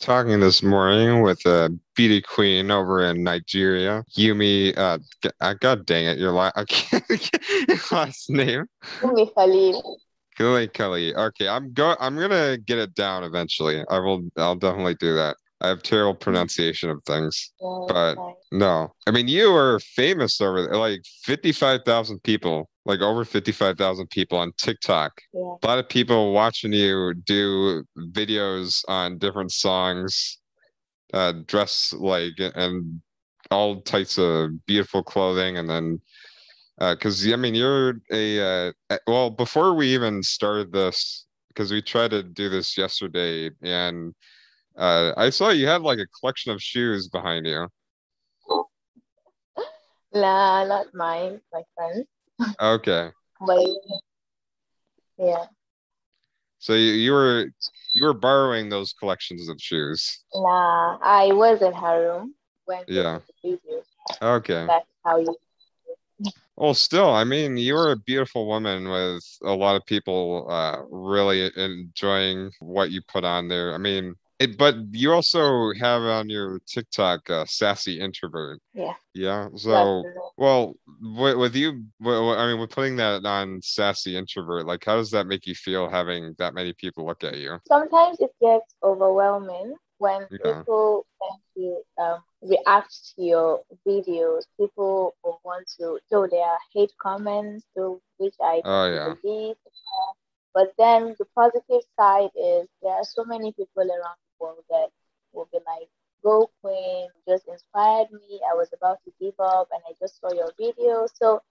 talking this morning with a beauty queen over in Nigeria, Yumi. Uh, uh, God dang it, your, la- I can't get your last name. Umi Khalil. Kelly. Okay, I'm go. I'm gonna get it down eventually. I will. I'll definitely do that. I have terrible pronunciation of things, Yeah, but no. I mean, you are famous over there. Like fifty-five thousand people, like over fifty-five thousand people on TikTok. yeah. a lot of people watching you do videos on different songs, uh, dress like and all types of beautiful clothing, and then because I mean you're a uh, uh, well before we even started this because we tried to do this yesterday and uh, I saw you had like a collection of shoes behind you. Nah, not mine, my friend. Okay, But yeah, so you, you were you were borrowing those collections of shoes. nah, I was in her room when Yeah. Okay. That's how you. Well, still, I mean, you are a beautiful woman with a lot of people uh, really enjoying what you put on there. I mean, it, but you also have on your TikTok uh, sassy introvert. Yeah. Yeah. So, well, with, with you, I mean, with putting that on sassy introvert, like, how does that make you feel having that many people look at you? Sometimes it gets overwhelming when Yeah. people to um, react to your videos. People will want to show their hate comments, to which I Oh, yeah. believe. But then the positive side is there are so many people around world that will be like, "Go Queen, just inspired me. I was about to give up, and I just saw your video." So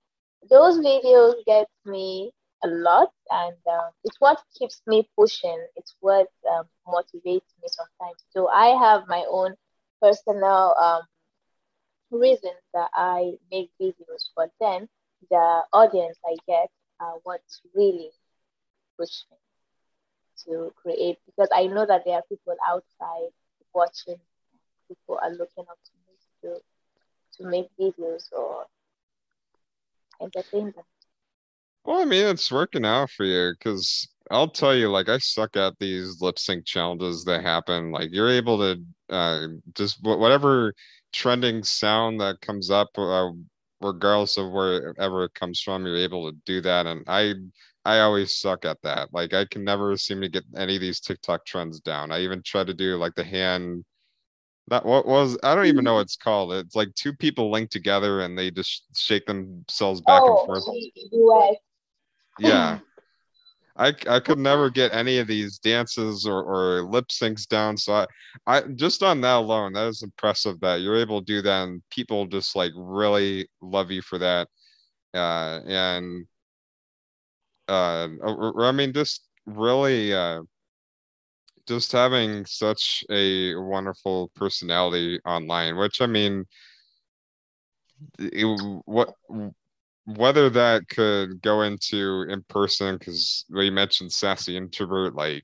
those videos get me a lot, and um, it's what keeps me pushing. It's what um, motivates me sometimes. So I have my own personal um, reasons that I make videos, but then the audience I get are what really push me to create because I know that there are people outside watching. People are looking up to me to to make videos or entertain them. Well, I mean, it's working out for you because I'll tell you, like, I suck at these lip sync challenges that happen. Like, you're able to uh, just whatever trending sound that comes up, uh, regardless of wherever it comes from, you're able to do that. And I, I always suck at that. Like, I can never seem to get any of these TikTok trends down. I even try to do like the hand. That what was I don't even know what it's called. It's like two people linked together and they just shake themselves back and oh, forth. US. Yeah. I could never get any of these dances or, or lip syncs down. So I, I just on that alone, that is impressive that you're able to do that and people just like really love you for that. Uh and uh or- I mean just really uh just having such a wonderful personality online, which I mean it, what whether that could go into in person because we mentioned sassy introvert like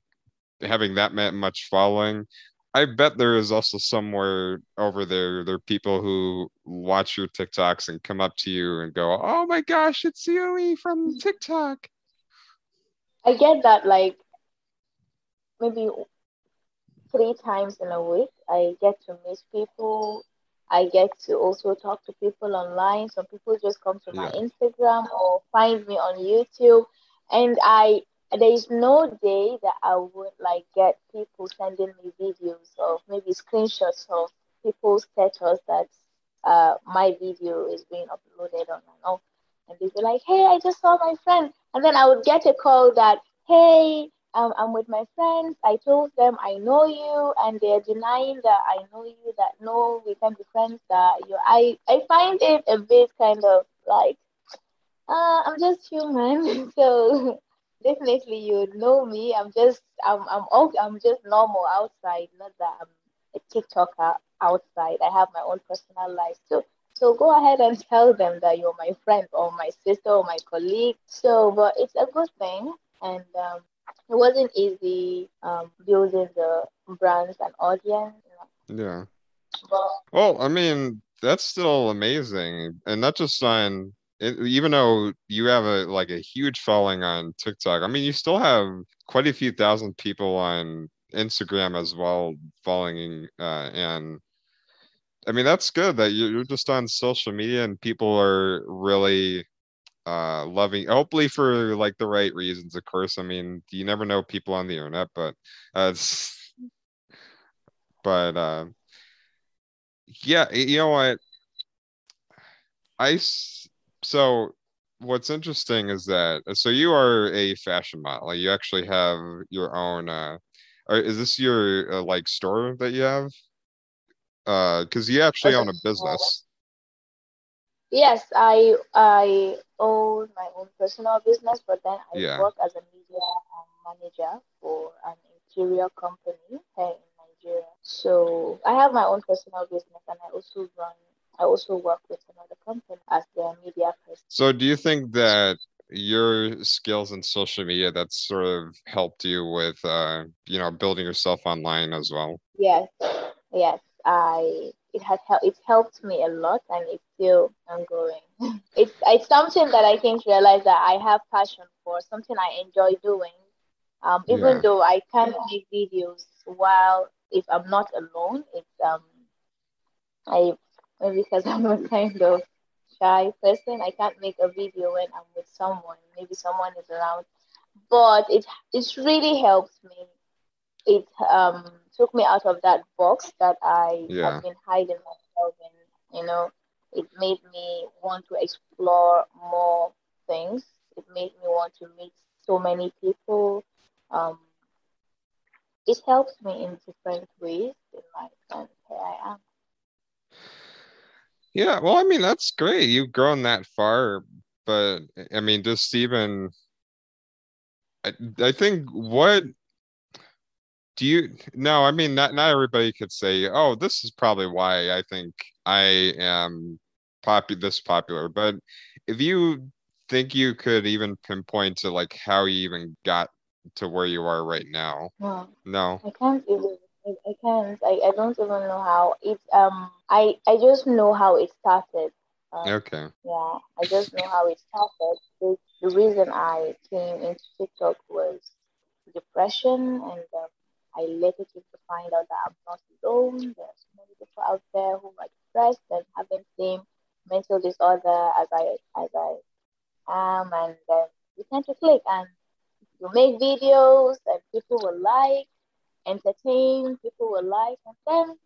having that much following. I bet there is also somewhere over there there are people who watch your tiktoks and come up to you and go oh my gosh it's Yumi from tiktok I get that like maybe three times in a week. I get to meet people. I get to also talk to people online. Some people just come to my Yeah. Instagram or find me on YouTube. And I there is no day that I would like get people sending me videos of maybe screenshots of people's status that uh my video is being uploaded on and all. And they'd be like, Hey, I just saw my friend. And then I would get a call that, Hey, um, I'm with my friends. I told them I know you, and they're denying that I know you. That no, we can be friends. That you, I, I find it a bit kind of like, uh, I'm just human. so definitely you know me. I'm just, I'm, I'm, all, I'm just normal outside. Not that I'm a TikToker outside. I have my own personal life. So, so go ahead and tell them that you're my friend or my sister or my colleague. So, but it's a good thing, and um, it wasn't easy um, building the brands and audience. You know. yeah But well i mean that's still amazing and not just on it, even though you have a like a huge following on tiktok i mean you still have quite a few thousand people on Instagram as well, following uh, and I mean that's good that you're just on social media and people are really uh loving hopefully for like the right reasons of course. I mean you never know people on the internet but uh but uh yeah you know what? I so what's interesting is that so you are a fashion model. You actually have your own uh or is this your uh, like store that you have uh because you actually own a business. Yes i i own my own personal business but then i yeah. work as a media manager for an interior company here in nigeria. So i have my own personal business and i also run i also work with another company as their media person. So do you think that your skills in social media that sort of helped you with uh you know building yourself online as well? Yes yes i it has helped it helped me a lot and it's still ongoing. It's it's something that i to realize that i have passion for something i enjoy doing. Um, even yeah. though i can't make videos while if i'm not alone it's um i maybe because i'm a kind of shy person i can't make a video when i'm with someone maybe someone is around. But it it really helps me it um took me out of that box that I yeah. have been hiding myself in. You know, it made me want to explore more things. It made me want to meet so many people. Um, it helps me in different ways in life, and here I am. Yeah, well, I mean, that's great. You've grown that far, but I mean, just even, I, I think what do you no i mean not not everybody could say oh this is probably why i think i am popu- this popular but if you think you could even pinpoint to like how you even got to where you are right now no no i can't even I can't. I, I don't even know how it. Um, I I just know how it started. Um, okay. Yeah, I just know how it started. The, the reason I came into TikTok was depression and um, I later came to find out that I'm not alone. There's many people out there who are depressed and having same mental disorder as I as I am, and then you tend to click and you make videos and people will like, entertain, people will like, and then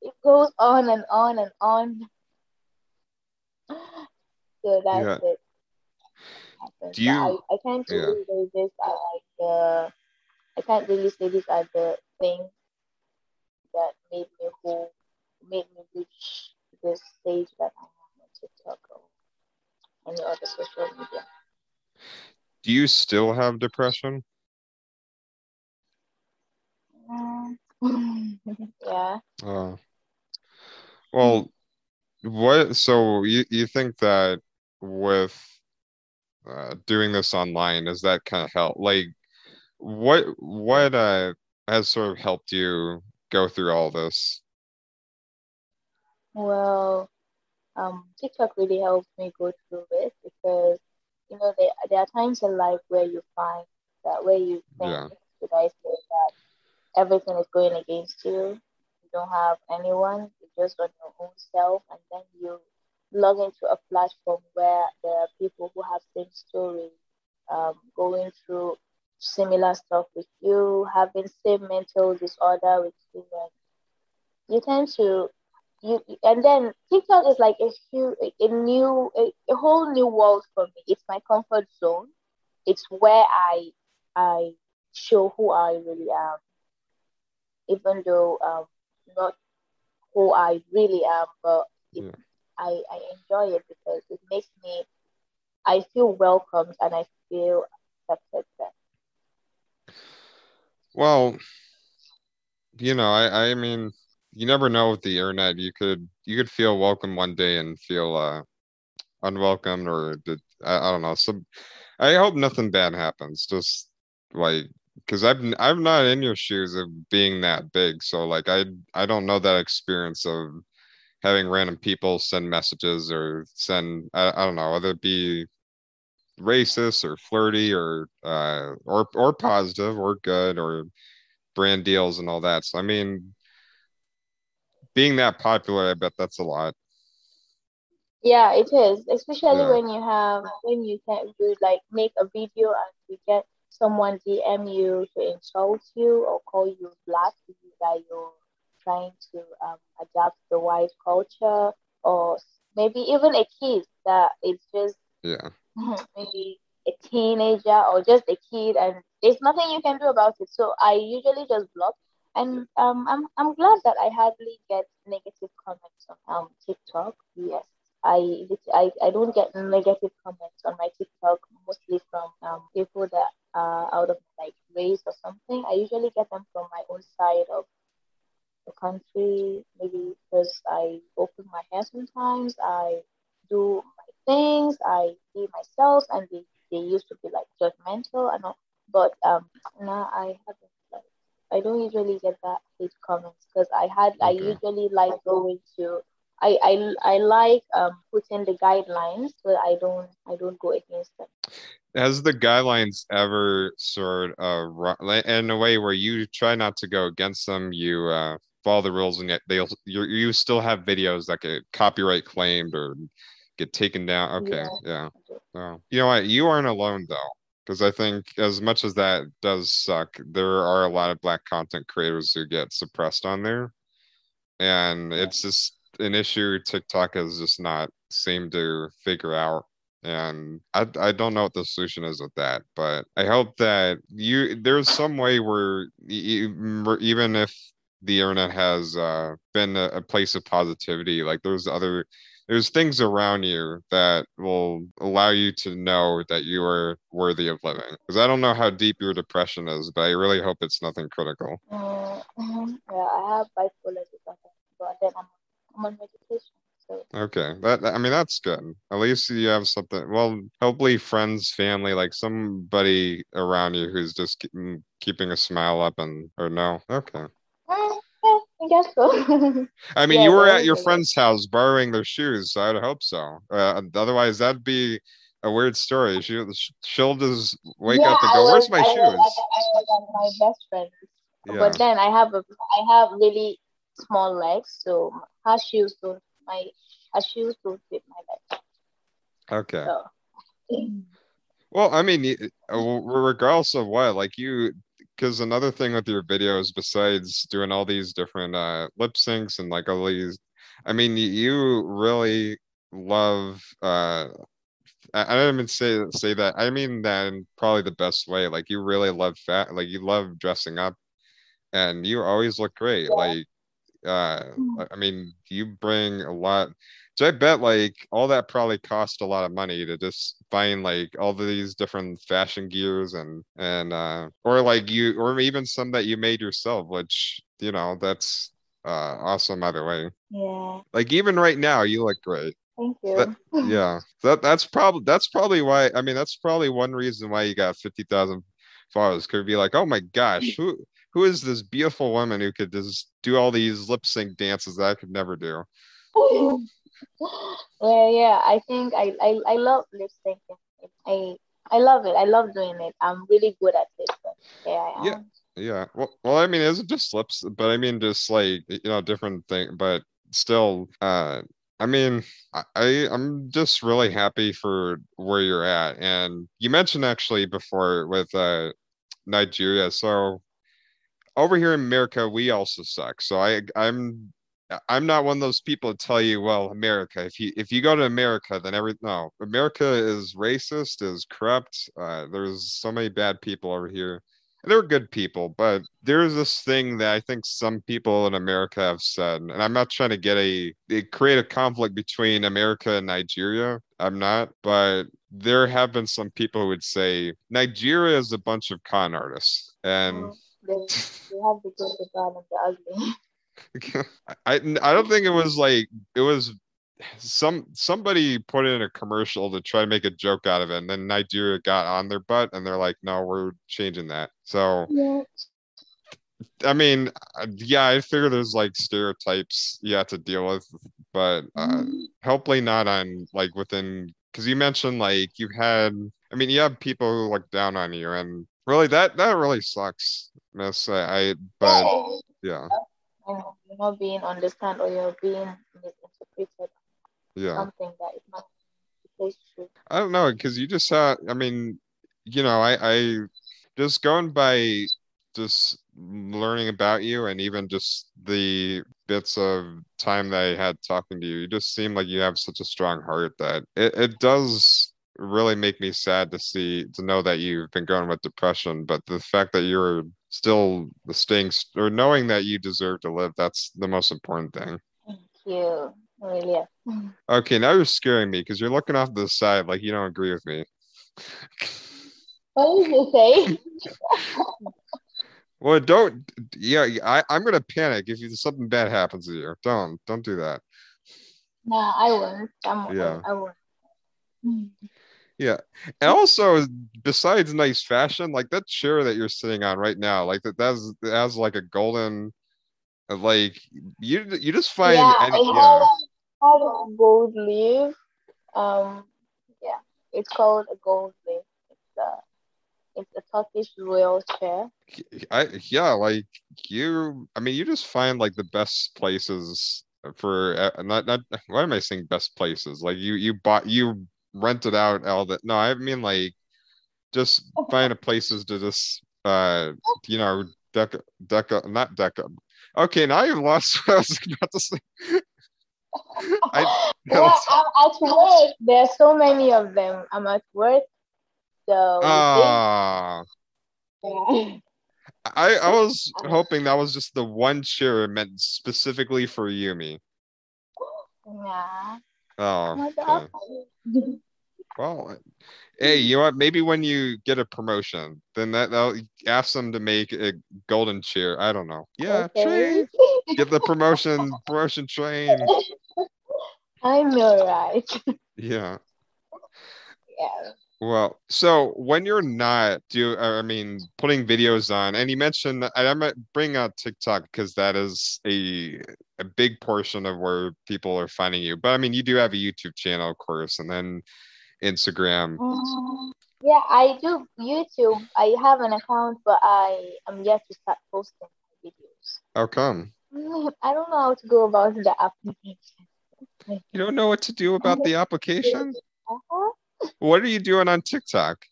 it goes on and on and on. so that's yeah. it. Do you? I, I can't yeah. this. I like the I can't really say these are the things that made me who made me reach this stage that I am on TikTok or any other social media. Do you still have depression? yeah. Uh, well, what? So you you think that with uh, doing this online, is that kind of help? Like, what what uh has sort of helped you go through all this? Well, um, TikTok really helped me go through it because you know there, there are times in life where you find that where you think yeah. should I say that everything is going against you. You don't have anyone. You're just on your own self, and then you log into a platform where there are people who have same stories, um, going through similar stuff with you, having same mental disorder with you, and you tend to you and then TikTok is like a huge, a new, a, a whole new world for me. It's my comfort zone. It's where I I show who I really am, even though um not who I really am, but it, yeah. I I enjoy it because it makes me I feel welcomed and I feel accepted there. Well, you know, I I mean, you never know with the internet. You could you could feel welcome one day and feel uh unwelcome or I, I don't know. Some I hope nothing bad happens. Just like because I've I'm not in your shoes of being that big, so like I I don't know that experience of having random people send messages or send I, I don't know whether it be racist or flirty or uh or or positive or good or brand deals and all that. So I mean, being that popular, I bet that's a lot. Yeah, it is, especially Yeah. when you have when you can you like make a video and you get someone DM you to insult you or call you black that you're trying to um, adapt the white culture or maybe even a kid that it's just Yeah. maybe a teenager or just a kid and there's nothing you can do about it. So I usually just block and um I'm I'm glad that I hardly get negative comments on um TikTok. Yes. I, I I don't get negative comments on my TikTok mostly from um people that are out of like race or something. I usually get them from my own side of the country, maybe because I open my hair sometimes, I do things, I be myself, and they, they used to be like judgmental and all. But um, now I haven't like I don't usually get that hate comments because I had I usually like going to I, I I like um putting the guidelines so I don't I don't go against them. Has the guidelines ever sort of in a way where you try not to go against them, you uh, follow the rules, and yet they'll you you still have videos that get copyright claimed or get taken down? Okay, yeah. Yeah. You know what? You aren't alone though, because I think as much as that does suck, there are a lot of black content creators who get suppressed on there, and Yeah. it's just an issue TikTok has just not seemed to figure out. And I I don't know what the solution is with that, but I hope that you there's some way where even if the internet has uh, been a, a place of positivity, like there's other there's things around you that will allow you to know that you are worthy of living. Because I don't know how deep your depression is, but I really hope it's nothing critical. Mm, mhm. Yeah, I have bipolar disorder, but then I'm I'm on medication. So Okay, that I mean that's good. At least you have something. Well, hopefully friends, family, like somebody around you who's just keep, mm, keeping a smile up and or no. Okay. mm, yeah, I guess so. I mean, Yeah, you were at your friend's house borrowing their shoes, so I'd hope so. Uh, otherwise, that'd be a weird story. She she'll just wake Yeah, up and go, "Where's was my I was shoes?" at, I was at my best friend's, Yeah. but then I have a I have really small legs, so her shoes don't my her shoes don't fit my legs. Okay. So Well, I mean, uh, regardless of what, like you, because another thing with your videos, besides doing all these different uh lip syncs and like all these, I mean, you really love uh I, don't even say say that. I mean that in probably the best way. Like you really love fat, like you love dressing up, and you always look great. yeah. Like uh, I I mean, you bring a lot. So I bet like all that probably cost a lot of money to just find like all these different fashion gears and and uh or like you or even some that you made yourself, which you know that's uh awesome either way. Yeah. Like even right now you look great. Thank That you. yeah. That that's probably that's probably why I mean that's probably one reason why you got 50,000 followers. Could be like, "Oh my gosh, who who is this beautiful woman who could just do all these lip sync dances that I could never do?" Yeah, yeah. I think I, I, I love lip syncing. I I love it. I love doing it. I'm really good at it. But yeah, I Yeah. am. Yeah. Well, well, I mean, it's just lips, but I mean, just like, you know, different thing, but still, uh, I mean, I, I- I'm just really happy for where you're at. And you mentioned actually before with uh Nigeria. So over here in America, we also suck. So I I'm I'm not one of those people to tell you, well, America, if you if you go to America, then every no, America is racist, is corrupt. Uh, there's so many bad people over here. And they're good people, but there's this thing that I think some people in America have said, and I'm not trying to get a create a conflict between America and Nigeria. I'm not, but there have been some people who would say Nigeria is a bunch of con artists, and they have the good, the bad, and the ugly. I I don't think it was like it was some somebody put in a commercial to try to make a joke out of it, and then Nigeria got on their butt, and they're like, "No, we're changing that." So Yeah. I mean, yeah, I figure there's like stereotypes you have to deal with, but uh, hopefully not on like within because you mentioned like you had, I mean, you have people who look down on you, and really that that really sucks. miss. I, I but yeah, Know you're not being understood or you're being misinterpreted. yeah. Something that is not case true. I don't know because you just saw. I mean, you know, I I just going by just learning about you and even just the bits of time that I had talking to you, you just seem like you have such a strong heart that it, it does really make me sad to see to know that you've been going with depression. But the fact that you're still s- or knowing that you deserve to live, that's the most important thing. Thank you. Really. Okay, now you're scaring me because you're looking off to the side like you don't agree with me. Oh, you say? Well, don't. Yeah, I, I'm gonna panic if you, something bad happens to you. Don't, don't do that. no, I won't. I'm, Yeah. I won't. Yeah, and also besides nice fashion, like that chair that you're sitting on right now, like that that's that has like a golden, uh, like you you just find yeah, any, it has, a gold leaf. Um, yeah, it's called a gold leaf. It's a, it's a Turkish royal chair. I yeah like you. I mean, you just find like the best places for uh, not not. Why am I saying best places? Like you you bought you rented out all that. No, I mean like just find a places to just uh you know deck deca not deca. Okay, now you've lost what I was about to say. I well, at work. There's so many of them. I'm at work, so Ah, yeah. I I was hoping that was just the one chair meant specifically for Yumi. yeah. Oh, okay. Well, hey, you know what? Maybe when you get a promotion, then that they'll ask them to make a golden chair. I don't know. Yeah, Okay. train. Get the promotion, promotion train. I know, right? Yeah. Yeah. Well, so when you're not do I mean putting videos on, and you mentioned I'm gonna bring out TikTok because that is a a big portion of where people are finding you. But I mean, you do have a YouTube channel, of course, and then Instagram. Um, yeah, I do YouTube. I have an account, but I am yet to start posting my videos. How come? Mm, I don't know how to go about the application. You don't know what to do about the application? Uh-huh. What are you doing on TikTok?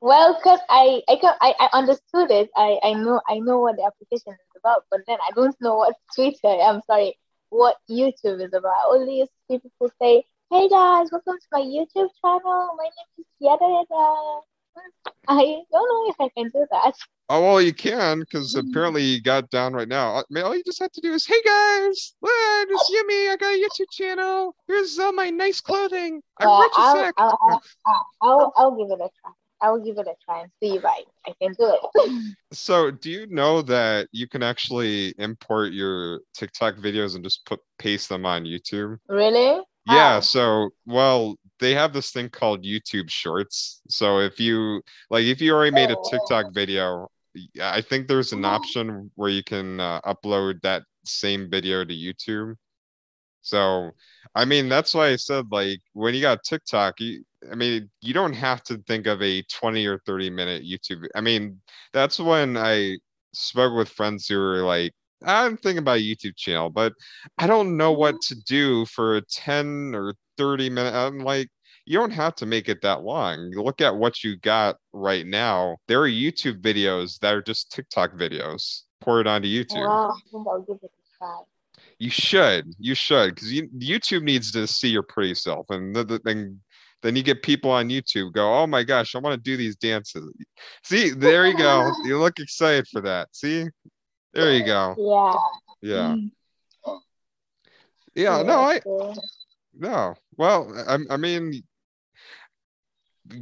Well, cause I I, I I understood it. I I know I know what the application is about, but then I don't know what Twitter. I'm sorry, what YouTube is about. Only see people say, "Hey guys, welcome to my YouTube channel. My name is Yada Yada." I don't know if I can do that. Oh well, you can because Mhm. apparently you got down right now. I mean, all you just have to do is, "Hey guys, look, it's Yumi. I got a YouTube channel. Here's all my nice clothing. I'm Well, rich I'll, heck." I'll, I'll, I'll, I'll, I'll give it a try. I'll give it a try and see if I, I can do it. So, do you know that you can actually import your TikTok videos and just put paste them on YouTube? really? Yeah, How? so well, they have this thing called YouTube Shorts. So if you like if you already made a Oh. TikTok video, I think there's an Oh. option where you can uh, upload that same video to YouTube. So, I mean, that's why I said like when you got TikTok, you I mean, you don't have to think of a 20 or 30 minute YouTube. I mean, that's when I spoke with friends who were like, I'm thinking about a YouTube channel, but I don't know what mm-hmm. to do for a 10 or 30 minute. I'm like, you don't have to make it that long. Look at what you got right now. There are YouTube videos that are just TikTok videos Pour it onto YouTube. Wow, I think I'll give it a try. You should, you should, because you, YouTube needs to see your pretty self, and the, the, then then you get people on YouTube go, oh my gosh, I want to do these dances. See, there you go. You look excited for that. See, there you go. Yeah. Yeah, Mm. yeah. No, I no. Well, I, I mean,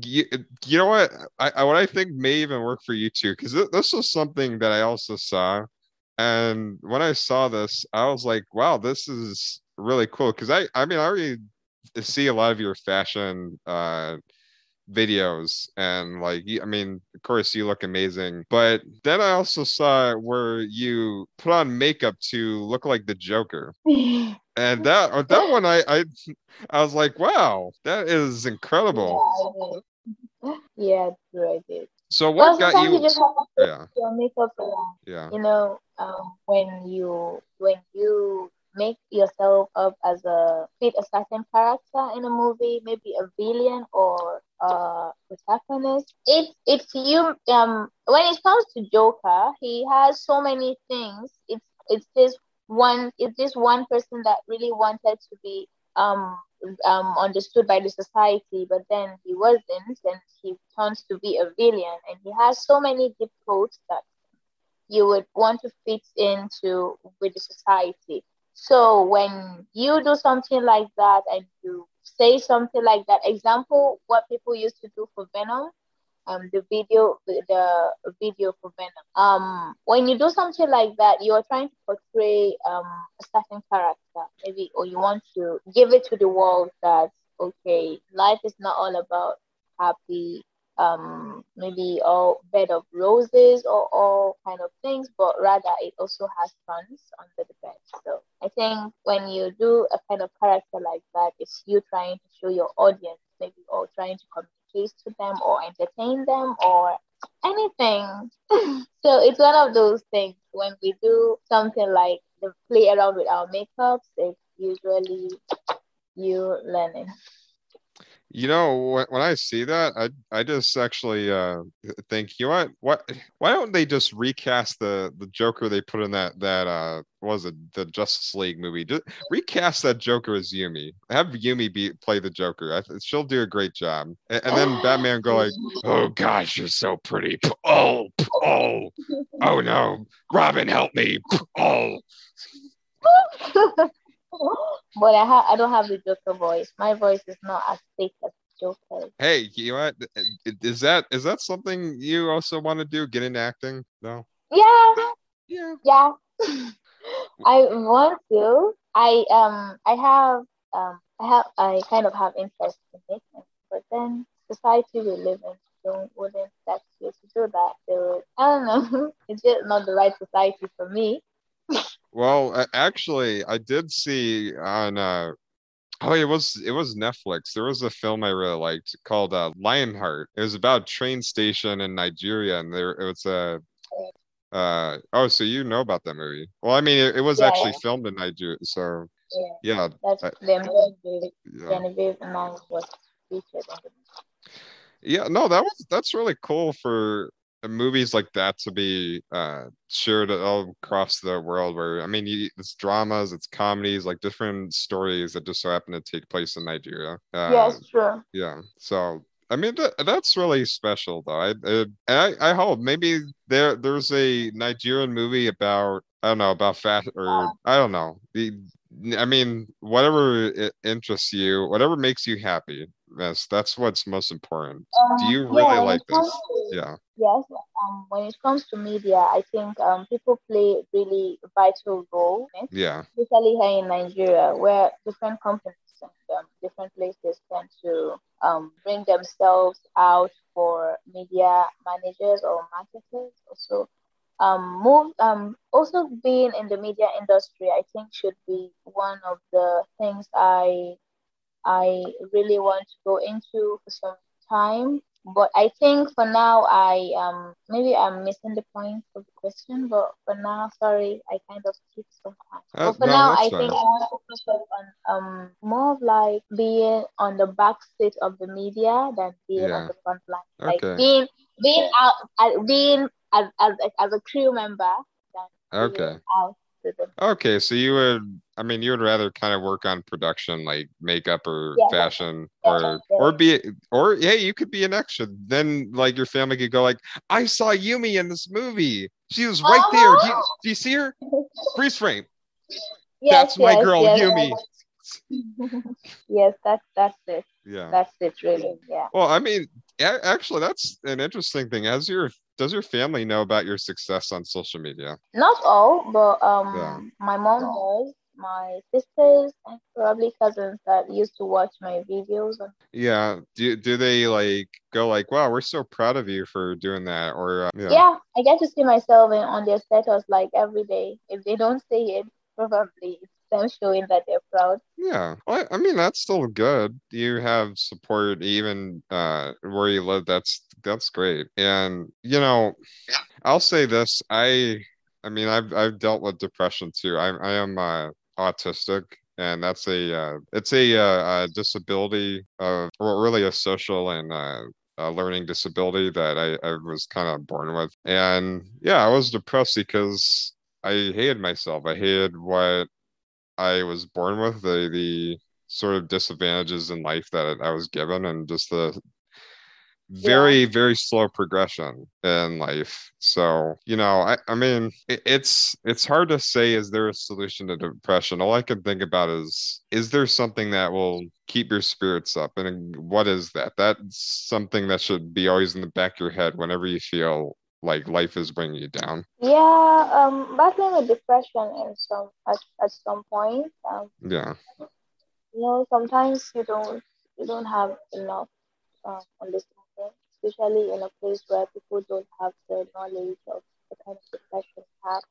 you, you know what? I, I what I think may even work for you too, because this was something that I also saw, and when I saw this, I was like, wow, this is really cool. Because I I mean, I already see a lot of your fashion uh videos and like I mean of course you look amazing but then I also saw where you put on makeup to look like the Joker and that or that one I I I was like wow that is incredible Yeah, I did. Yeah, true, I did. So Well, what got you you? just have to Yeah, your makeup yeah. You know, um, when you when you make yourself up as a fit a certain character in a movie, maybe a villain or a protagonist. It's it's you. Um, when it comes to Joker, he has so many things. It's it's this one. It's this one person that really wanted to be um um understood by the society, but then he wasn't, and he turns to be a villain, and he has so many deep thoughts that you would want to fit into with the society. So when you do something like that and you say something like that, example, what people used to do for Venom, um, the video, the, video for Venom. Um, when you do something like that, you are trying to portray um a certain character, maybe, or you want to give it to the world that okay, life is not all about happy um maybe all bed of roses or all kind of things but rather it also has thorns under the bed. So i think when you do a kind of character like that it's you trying to show your audience maybe or trying to communicate to them or entertain them or anything. So it's one of those things. When we do something like the play around with our makeups it's usually you learning You know, when, I see that, I I just actually uh think, you know what, what why don't they just recast the the Joker they put in that that uh was it the Justice League movie? Just recast that Joker as Yumi. Have Yumi be play the Joker. I, she'll do a great job. And, and then Batman go like, "Oh gosh, you're so pretty. Oh, oh, oh no, Robin, help me. Oh." but I have I don't have the Joker voice. My voice is not as thick as Joker. Hey, you know what? Is that is that something you also want to do? Get into acting? No. Yeah, Yeah. yeah. I want to. I um I have um I have I kind of have interest in it, but then society we live in don't wouldn't let you to do that. They would, I don't know. It's just not the right society for me. Well, actually, I did see on uh oh it was it was Netflix. There was a film I really liked called uh Lionheart. It was about train station in Nigeria and there it was a uh oh so you know about that movie. Well, I mean it, it was Yeah, actually yeah. filmed in Nigeria. So Yeah, yeah, that's I- them. yeah. Genevieve was featured Yeah, no, that was that's really cool for movies like that to be uh shared all across the world where I mean you, it's dramas, it's comedies, like different stories that just so happen to take place in Nigeria. Uh Yes, true. yeah. So I mean that that's really special though. I I I hope maybe there there's a Nigerian movie about I don't know about fat or I don't know. The I mean whatever it interests you, whatever makes you happy. That's that's what's most important. Do Um, you really when like this? to Yeah. yes, um, when it comes to media, I think um people play really vital role, it, Yeah. especially here in Nigeria, where different companies and um, different places tend to um bring themselves out for media managers or marketers. Also, um, move um also being in the media industry, I think should be one of the things I I really want to go into for some time. But I think for now, I um maybe I'm missing the point of the question. But for now, sorry, I kind of skipped some time. Uh, But for no, now, I fine. think I want to focus on um more of like being on the back seat of the media than being Yeah. on the front line. Like being being out, uh, being as as as a crew member than being Okay. out Okay, so you would, I mean, you would rather kind of work on production, like makeup or Yeah. fashion, Yeah, or yeah. or be, or hey, you could be an extra. Then, like, your family could go like, I saw Yumi in this movie. She was right there. Do you, Uh-huh. do you see her? Freeze frame. Yes, That's my girl, yes, Yumi. yes, that's that's it. Yeah. That's it, really. Yeah. Well, I mean, actually, that's an interesting thing. As your, does your family know about your success on social media? Not all, but um, Yeah. my mom does. My sisters and probably cousins that used to watch my videos. Yeah. Do do they like go like, wow, we're so proud of you for doing that, or uh, yeah. Yeah, I get to see myself in, on their status like every day. If they don't say it, probably it's them showing that they're proud. Yeah, well, I mean that's still good. You have support even uh where you live. That's that's great. And you know, I'll say this. I I mean, I've I've dealt with depression too. I I am uh, autistic, and that's a uh, it's a, uh, a disability, uh, or really a social and uh, a learning disability that I, I was kind of born with. And yeah, I was depressed because I hated myself. I hated what I was born with, the the sort of disadvantages in life that I was given, and just the very yeah. very slow progression in life. So you know i, I mean it, it's it's hard to say is there a solution to depression? All i can think about is is there something that will keep your spirits up? And what is that? That's something that should be always in the back of your head whenever you feel like life is bringing you down yeah um battling with depression in some at, at some point um yeah you know sometimes you don't you don't have enough uh, understanding especially in a place where people don't have the knowledge of the kind of depression you have.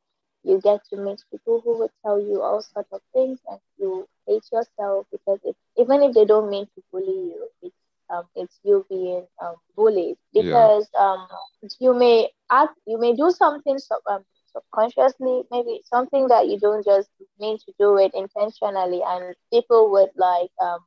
You get to meet people who will tell you all sorts of things, and you hate yourself because it, even if they don't mean to bully you, it's um, it's you being um, bullied because yeah. um, you may act, you may do something sub, um, subconsciously, maybe something that you don't just mean to do it intentionally, and people would like um,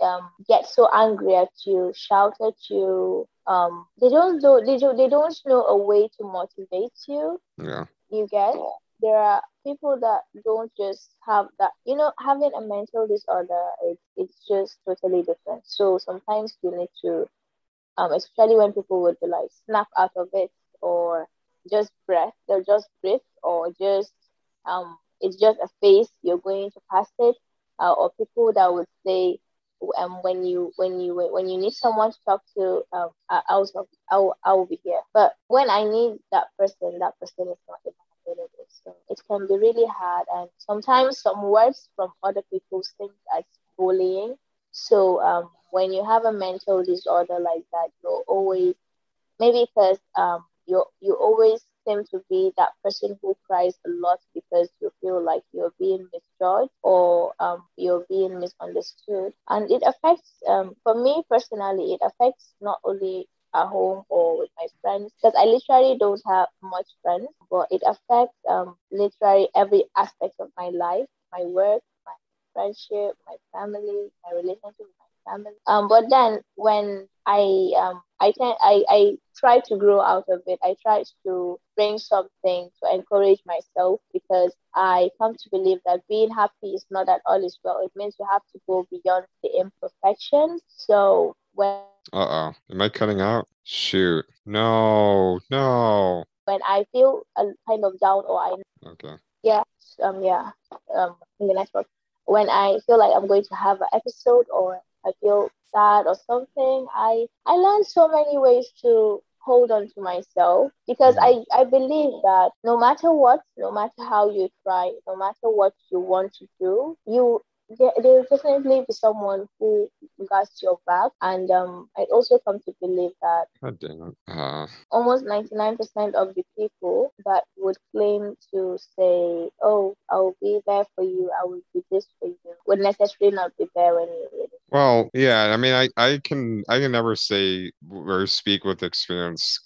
um, get so angry at you, shout at you. Um, they don't do they do they don't know a way to motivate you. Yeah. You get there are people that don't just have that you know having a mental disorder it's it's just totally different. So sometimes you need to um especially when people would be like snap out of it or just breath, they'll just breathe or just um it's just a phase you're going to pass it. Uh, or people that would say um, when you when you when you need someone to talk to, um, I, I was I will, I will be here. But when I need that person, that person is not available. So it can be really hard, and sometimes some words from other people seem as bullying. So um, when you have a mental disorder like that, you're always maybe because um, you you always seem to be that person who cries a lot because you feel like you're being misjudged or um, you're being misunderstood. And it affects, um, for me personally, it affects not only at home or with my friends because I literally don't have much friends, but it affects um, literally every aspect of my life, my work, my friendship, my family, my relationship with my family. Um, but then when I um I can I, I try to grow out of it. I try to bring something to encourage myself because I come to believe that being happy is not at all is well. It means you have to go beyond the imperfections. So when uh oh, am I cutting out? Shoot, no, no. When I feel a kind of down or I okay. Yeah um yeah um in the network when I feel like I'm going to have an episode or I feel sad or something, I I learned so many ways to hold on to myself because I, I believe that no matter what, no matter how you try, no matter what you want to do, you there, will definitely be someone who got your back. And um, I also come to believe that uh... almost 99% of the people that would claim to say, oh, I'll be there for you, I will do this for you, would necessarily not be there when you need it. Well, yeah, I mean, I, I can I can never say or speak with experience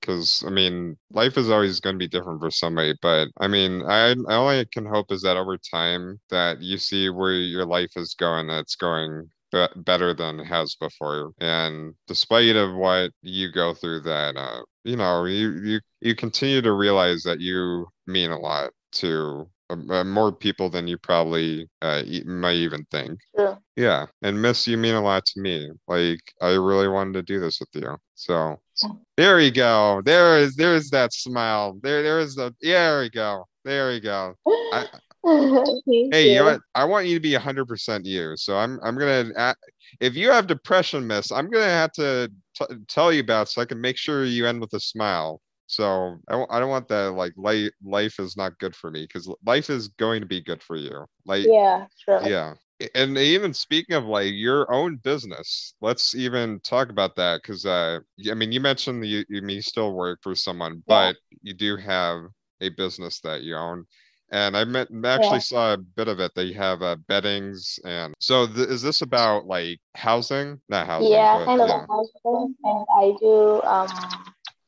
because I mean, life is always going to be different for somebody. But I mean, I, I only can hope is that over time that you see where your life is going, that it's going be- better than it has before. And despite of what you go through, that uh, you know, you you you continue to realize that you mean a lot to uh, more people than you probably uh, might even think. Yeah. Yeah. And Miss, you mean a lot to me. Like, I really wanted to do this with you. So there we go. There is there's that smile. There there is the there we go. There we go. I, hey, you. know what? I want you to be hundred percent you. So I'm I'm gonna if you have depression, Miss, I'm gonna have to t- tell you about so I can make sure you end with a smile. So I w- I don't want that like life life is not good for me because life is going to be good for you. Like yeah, sure. Yeah. And even speaking of like your own business, let's even talk about that because uh, I mean, you mentioned you you may still work for someone, but you do have a business that you own. and I met, actually saw a bit of it. They have uh, beddings, and so th- is this about like housing? Not housing. Yeah, but, kind of yeah. housing, and I do um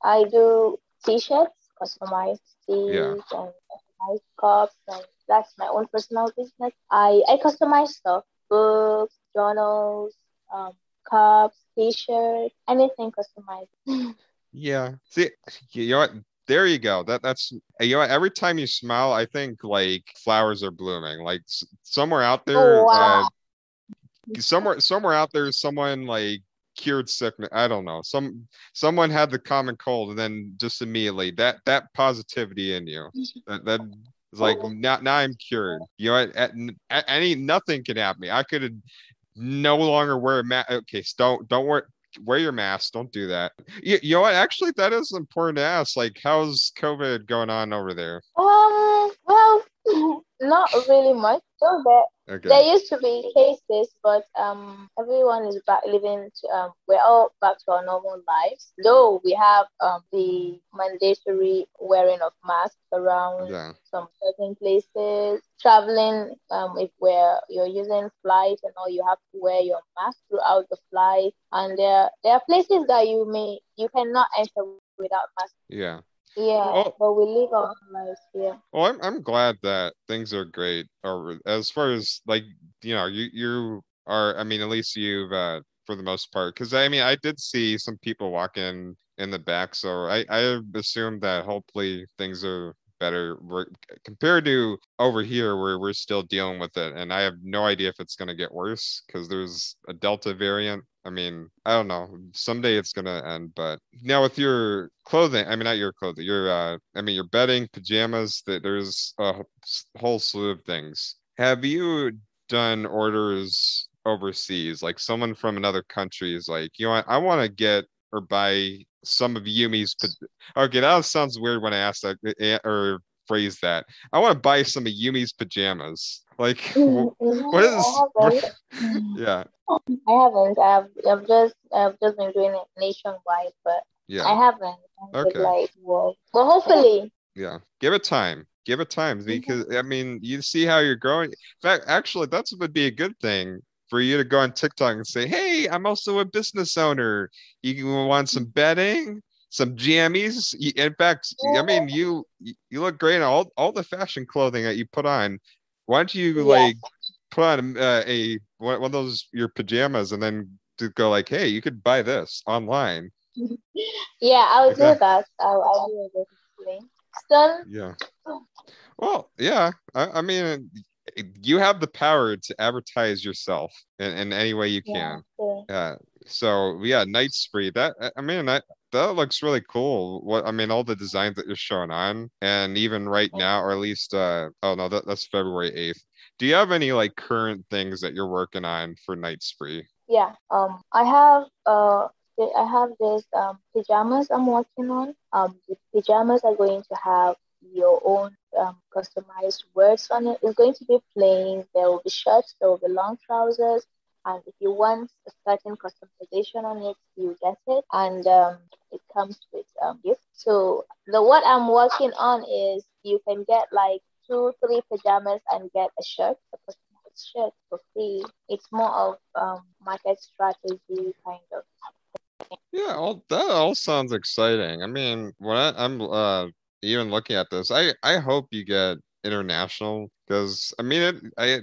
I do t-shirts, customized tees Yeah. and customized cups, and that's my own personal business. I I customize stuff, books, journals, um, cups, t-shirts, anything customized. Yeah. See, you know what? There you go. That that's you know? Every time you smile, I think like flowers are blooming. Like s- somewhere out there, Oh wow! uh, somewhere somewhere out there, someone like cured sickness. I don't know. Some someone had the common cold, and then just immediately that that positivity in you. That that is like now now I'm cured. You know, what? at, at any nothing can happen me. I could no longer wear a mask. Okay, so don't don't wear wear your mask. Don't do that. You, you know what? Actually, that is important to ask. Like, how's COVID going on over there? Um, well, not really much. So there, Okay. there used to be cases, but um, everyone is back living. To, um, we're all back to our normal lives. Though we have um the mandatory wearing of masks around Yeah. some certain places. Traveling, um, if where you're using flight and all, you have to wear your mask throughout the flight. And there, there are places that you may you cannot enter without mask. Yeah. Yeah, Well- but we live our lives here. Well, I'm I'm glad that things are great. Or as far as like you know, you you are. I mean, at least you've uh, for the most part. Because I mean, I did see some people walking in the back, so I I assume that hopefully things are better We're- compared to over here where we're still dealing with it, and I have no idea if it's gonna get worse because there's a Delta variant. I mean, I don't know. Someday it's gonna end, but now with your clothing, I mean, not your clothing, your uh, I mean, your bedding, pajamas. That there's a whole slew of things. Have you done orders overseas? Like someone from another country is like, you know, what, I want to get or buy some of Yumi's. Okay, that sounds weird when I ask that eh, or phrase that. I want to buy some of Yumi's pajamas. Like, what is? I. Yeah, I haven't. I've, I've just I've just been doing it nationwide, but yeah. I haven't. I Okay. like whoa. But hopefully, Yeah, give it time. Give it time Mm-hmm. because I mean, you see how you're growing. In fact, actually, that's would be a good thing for you to go on TikTok and say, "Hey, I'm also a business owner. You want some bedding, some jammies?" In fact, I mean, you you look great in all all the fashion clothing that you put on. Why don't you Yeah. like put on uh, a one one of those your pajamas and then to go like, "Hey, you could buy this online." yeah, I'll do that. I'll, I'll do it. Soon. Yeah. Well, yeah. I, I mean, you have the power to advertise yourself in, in any way you can. Yeah. So yeah, Night Spree. That I- mean, that that looks really cool. What I mean, all the designs that you're showing on, and even right now, or at least uh oh no, that, that's February 8th. Do you have any like current things that you're working on for Night Spree? Yeah. Um, I have uh, I have this um pajamas I'm working on. Um, the pajamas are going to have your own um customized words on it. It's going to be plain. There will be shirts. There will be long trousers. And if you want a certain customization on it, you get it. And um, it comes with um gift. So the what I'm working on is you can get like two, three pajamas and get a shirt, a customized shirt for free. It's more of um market strategy kind of. Yeah, all that all sounds exciting. I mean, when I, I'm uh even looking at this, I I hope you get international because I mean it. I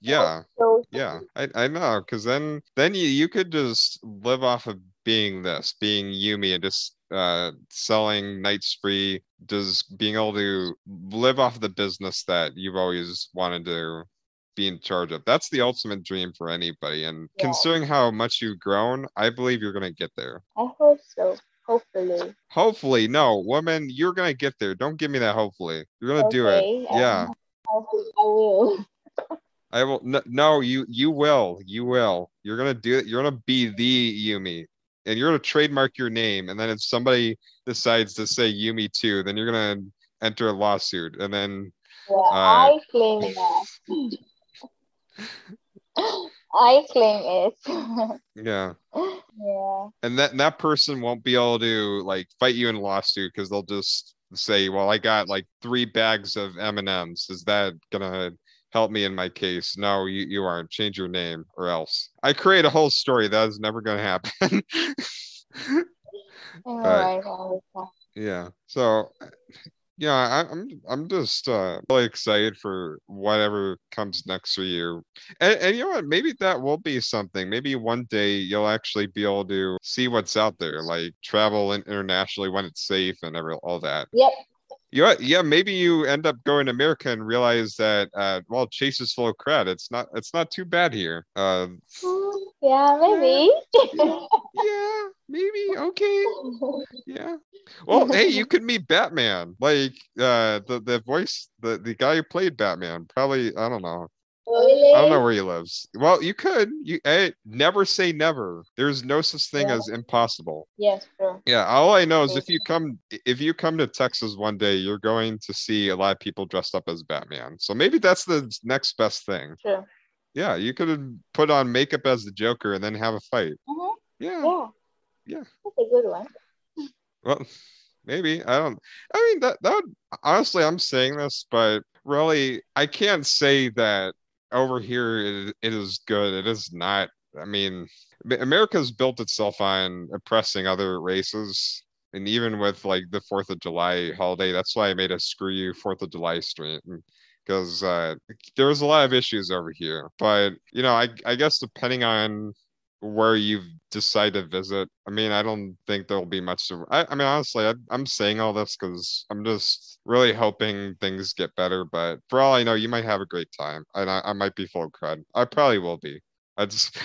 yeah So yeah I I know because then then you you could just live off of being this being Yumi and just uh selling Night Spree, does being able to live off the business that you've always wanted to be in charge of. That's the ultimate dream for anybody. And Yeah. considering how much you've grown, I believe you're gonna get there. I hope so. Hopefully. Hopefully, no, woman, you're gonna get there. Don't give me that hopefully. You're gonna do it. Okay, um, Yeah, I, I will. I will. No, no, you you will. You will. You're gonna do it. You're gonna be the Yumi, and you're gonna trademark your name. And then if somebody decides to say Yumi too, then you're gonna enter a lawsuit. And then Yeah, Uh, I claim that. I claim it. yeah, yeah. and that that person won't be able to like fight you in a lawsuit because they'll just say, well, I got like three bags of M and M's. Is that gonna help me in my case? No, you you aren't. Change your name or else. I create a whole story that is never gonna happen. All But- right, I understand. Yeah. So yeah, I, I'm I'm just uh really excited for whatever comes next for you. And, and you know what? Maybe that will be something. Maybe one day you'll actually be able to see what's out there, like travel internationally when it's safe and every, all that. Yep. Yeah, yeah, maybe you end up going to America and realize that uh well Chase is full of crap. It's not it's not too bad here. Uh Mm, Yeah, maybe. yeah, maybe okay. Yeah. Well, hey, you could meet Batman. Like uh the the voice the the guy who played Batman. Probably I don't know. Really? I don't know where he lives. Well, you could. You hey, never say never. There's no such thing Yeah. as impossible. Yes, true. Yeah, all I know is if you come if you come to Texas one day, you're going to see a lot of people dressed up as Batman. So maybe that's the next best thing. True. Yeah, you could put on makeup as the Joker and then have a fight. Mhm. Yeah. Yeah. Yeah. That's a good one. Well, maybe I don't. I mean that that would, honestly, I'm saying this, but really, I can't say that over here it, is good. It is not. I mean, Am- America's built itself on oppressing other races, and even with like the Fourth of July holiday, that's why I made a screw you Fourth of July stream because uh, there was a lot of issues over here. But you know, I I guess depending on where you decide to visit. I mean, I don't think there'll be much to. I, I mean, honestly, I, I'm saying all this because I'm just really hoping things get better. But for all I know, you might have a great time, and I, I might be full of crud. I probably will be. I just,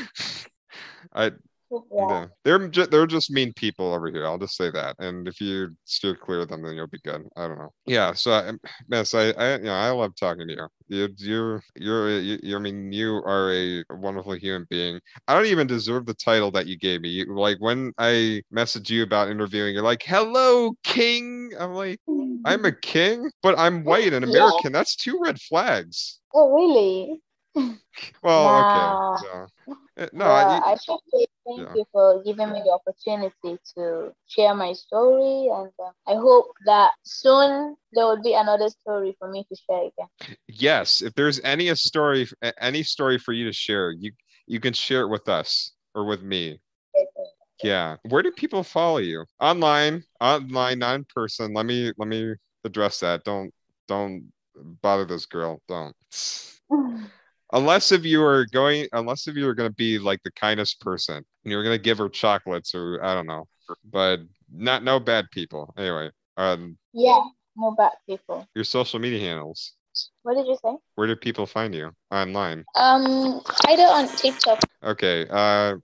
I Yeah. yeah, they're ju- they're just mean people over here. I'll just say that. And if you steer clear of them, then you'll be good. I don't know. Yeah. So, I, Miss, I, I, you know, I love talking to you. You, you, you're, you, you, I mean, you are a wonderful human being. I don't even deserve the title that you gave me. You, like when I messaged you about interviewing, you're like, "Hello, King." I'm like, I'm a king, but I'm white and Yeah. American. That's two red flags. Oh, really? Well, Nah. okay. So, eh, no, Well, you- I should say thank yeah. you for giving me the opportunity to share my story, and uh, I hope that soon there will be another story for me to share again. yes if there's any a story any story for you to share you you can share it with us or with me yeah where do people follow you online online not in person let me let me address that don't don't bother this girl don't unless if you are going unless if you are going to be like the kindest person and you're going to give her chocolates or i don't know but not no bad people anyway um yeah, no bad people. your social media handles What did you say? where do people find you online Um, I either on TikTok. Okay. Uh,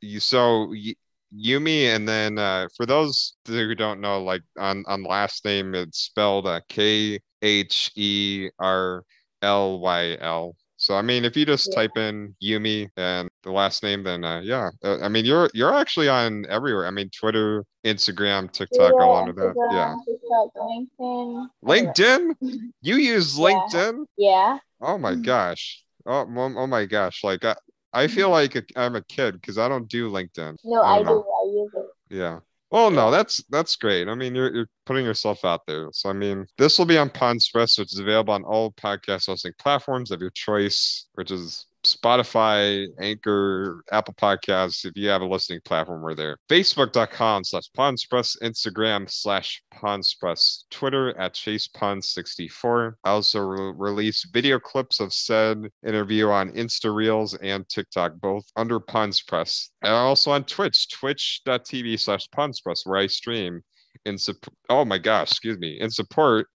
you so y- Yumi, and then uh, for those who don't know, like on on last name, it's spelled uh, K H E R L Y L. So I mean, if you just Yeah. type in Yumi and the last name, then uh, yeah, uh, I mean, you're you're actually on everywhere. I mean, Twitter, Instagram, TikTok, all under that. Yeah. TikTok, LinkedIn. LinkedIn. You use LinkedIn? Yeah. Oh my gosh. Oh, oh, oh my gosh. Like I, I feel like a, I'm a kid because I don't do LinkedIn. No, I I do. I use it. Yeah. Well, no, that's that's great. I mean, you're you're putting yourself out there. So I mean, this will be on Podspress, which is available on all podcast hosting platforms of your choice, which is Spotify, Anchor, Apple Podcasts. If you have a listening platform, we're there. Facebook.com slash Podspress, Instagram slash Podspress, Twitter at ChasePond64. I also re- release video clips of said interview on Insta Reels and TikTok, both under Podspress. And also on Twitch, twitch.tv slash Podspress, where I stream in support. Oh my gosh, excuse me, in support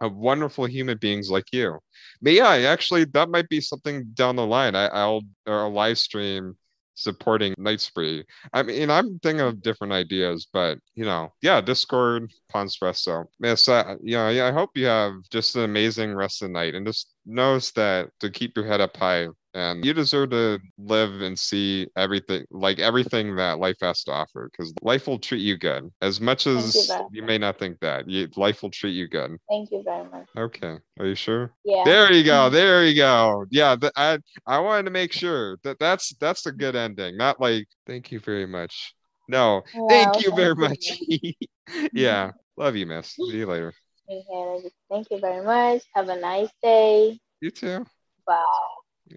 of wonderful human beings like you. But yeah, actually, that might be something down the line. I, I'll or a live stream supporting Night Spree. I mean, I'm thinking of different ideas, but you know, yeah, Discord, Ponspresso. Miss, uh, know, yeah, I hope you have just an amazing rest of the night, and just knows that to keep your head up high. And you deserve to live and see everything, like everything that life has to offer, because life will treat you good. As much as very you may not think that, you, life will treat you good. Thank you very much. Okay, are you sure? Yeah. There you go. There you go. Yeah, th- I I wanted to make sure that that's that's a good ending. Not like thank you very much. No, Wow, thank you thank very you. much. yeah, love you, miss. See you later. Okay, thank you very much. Have a nice day. You too. Bye.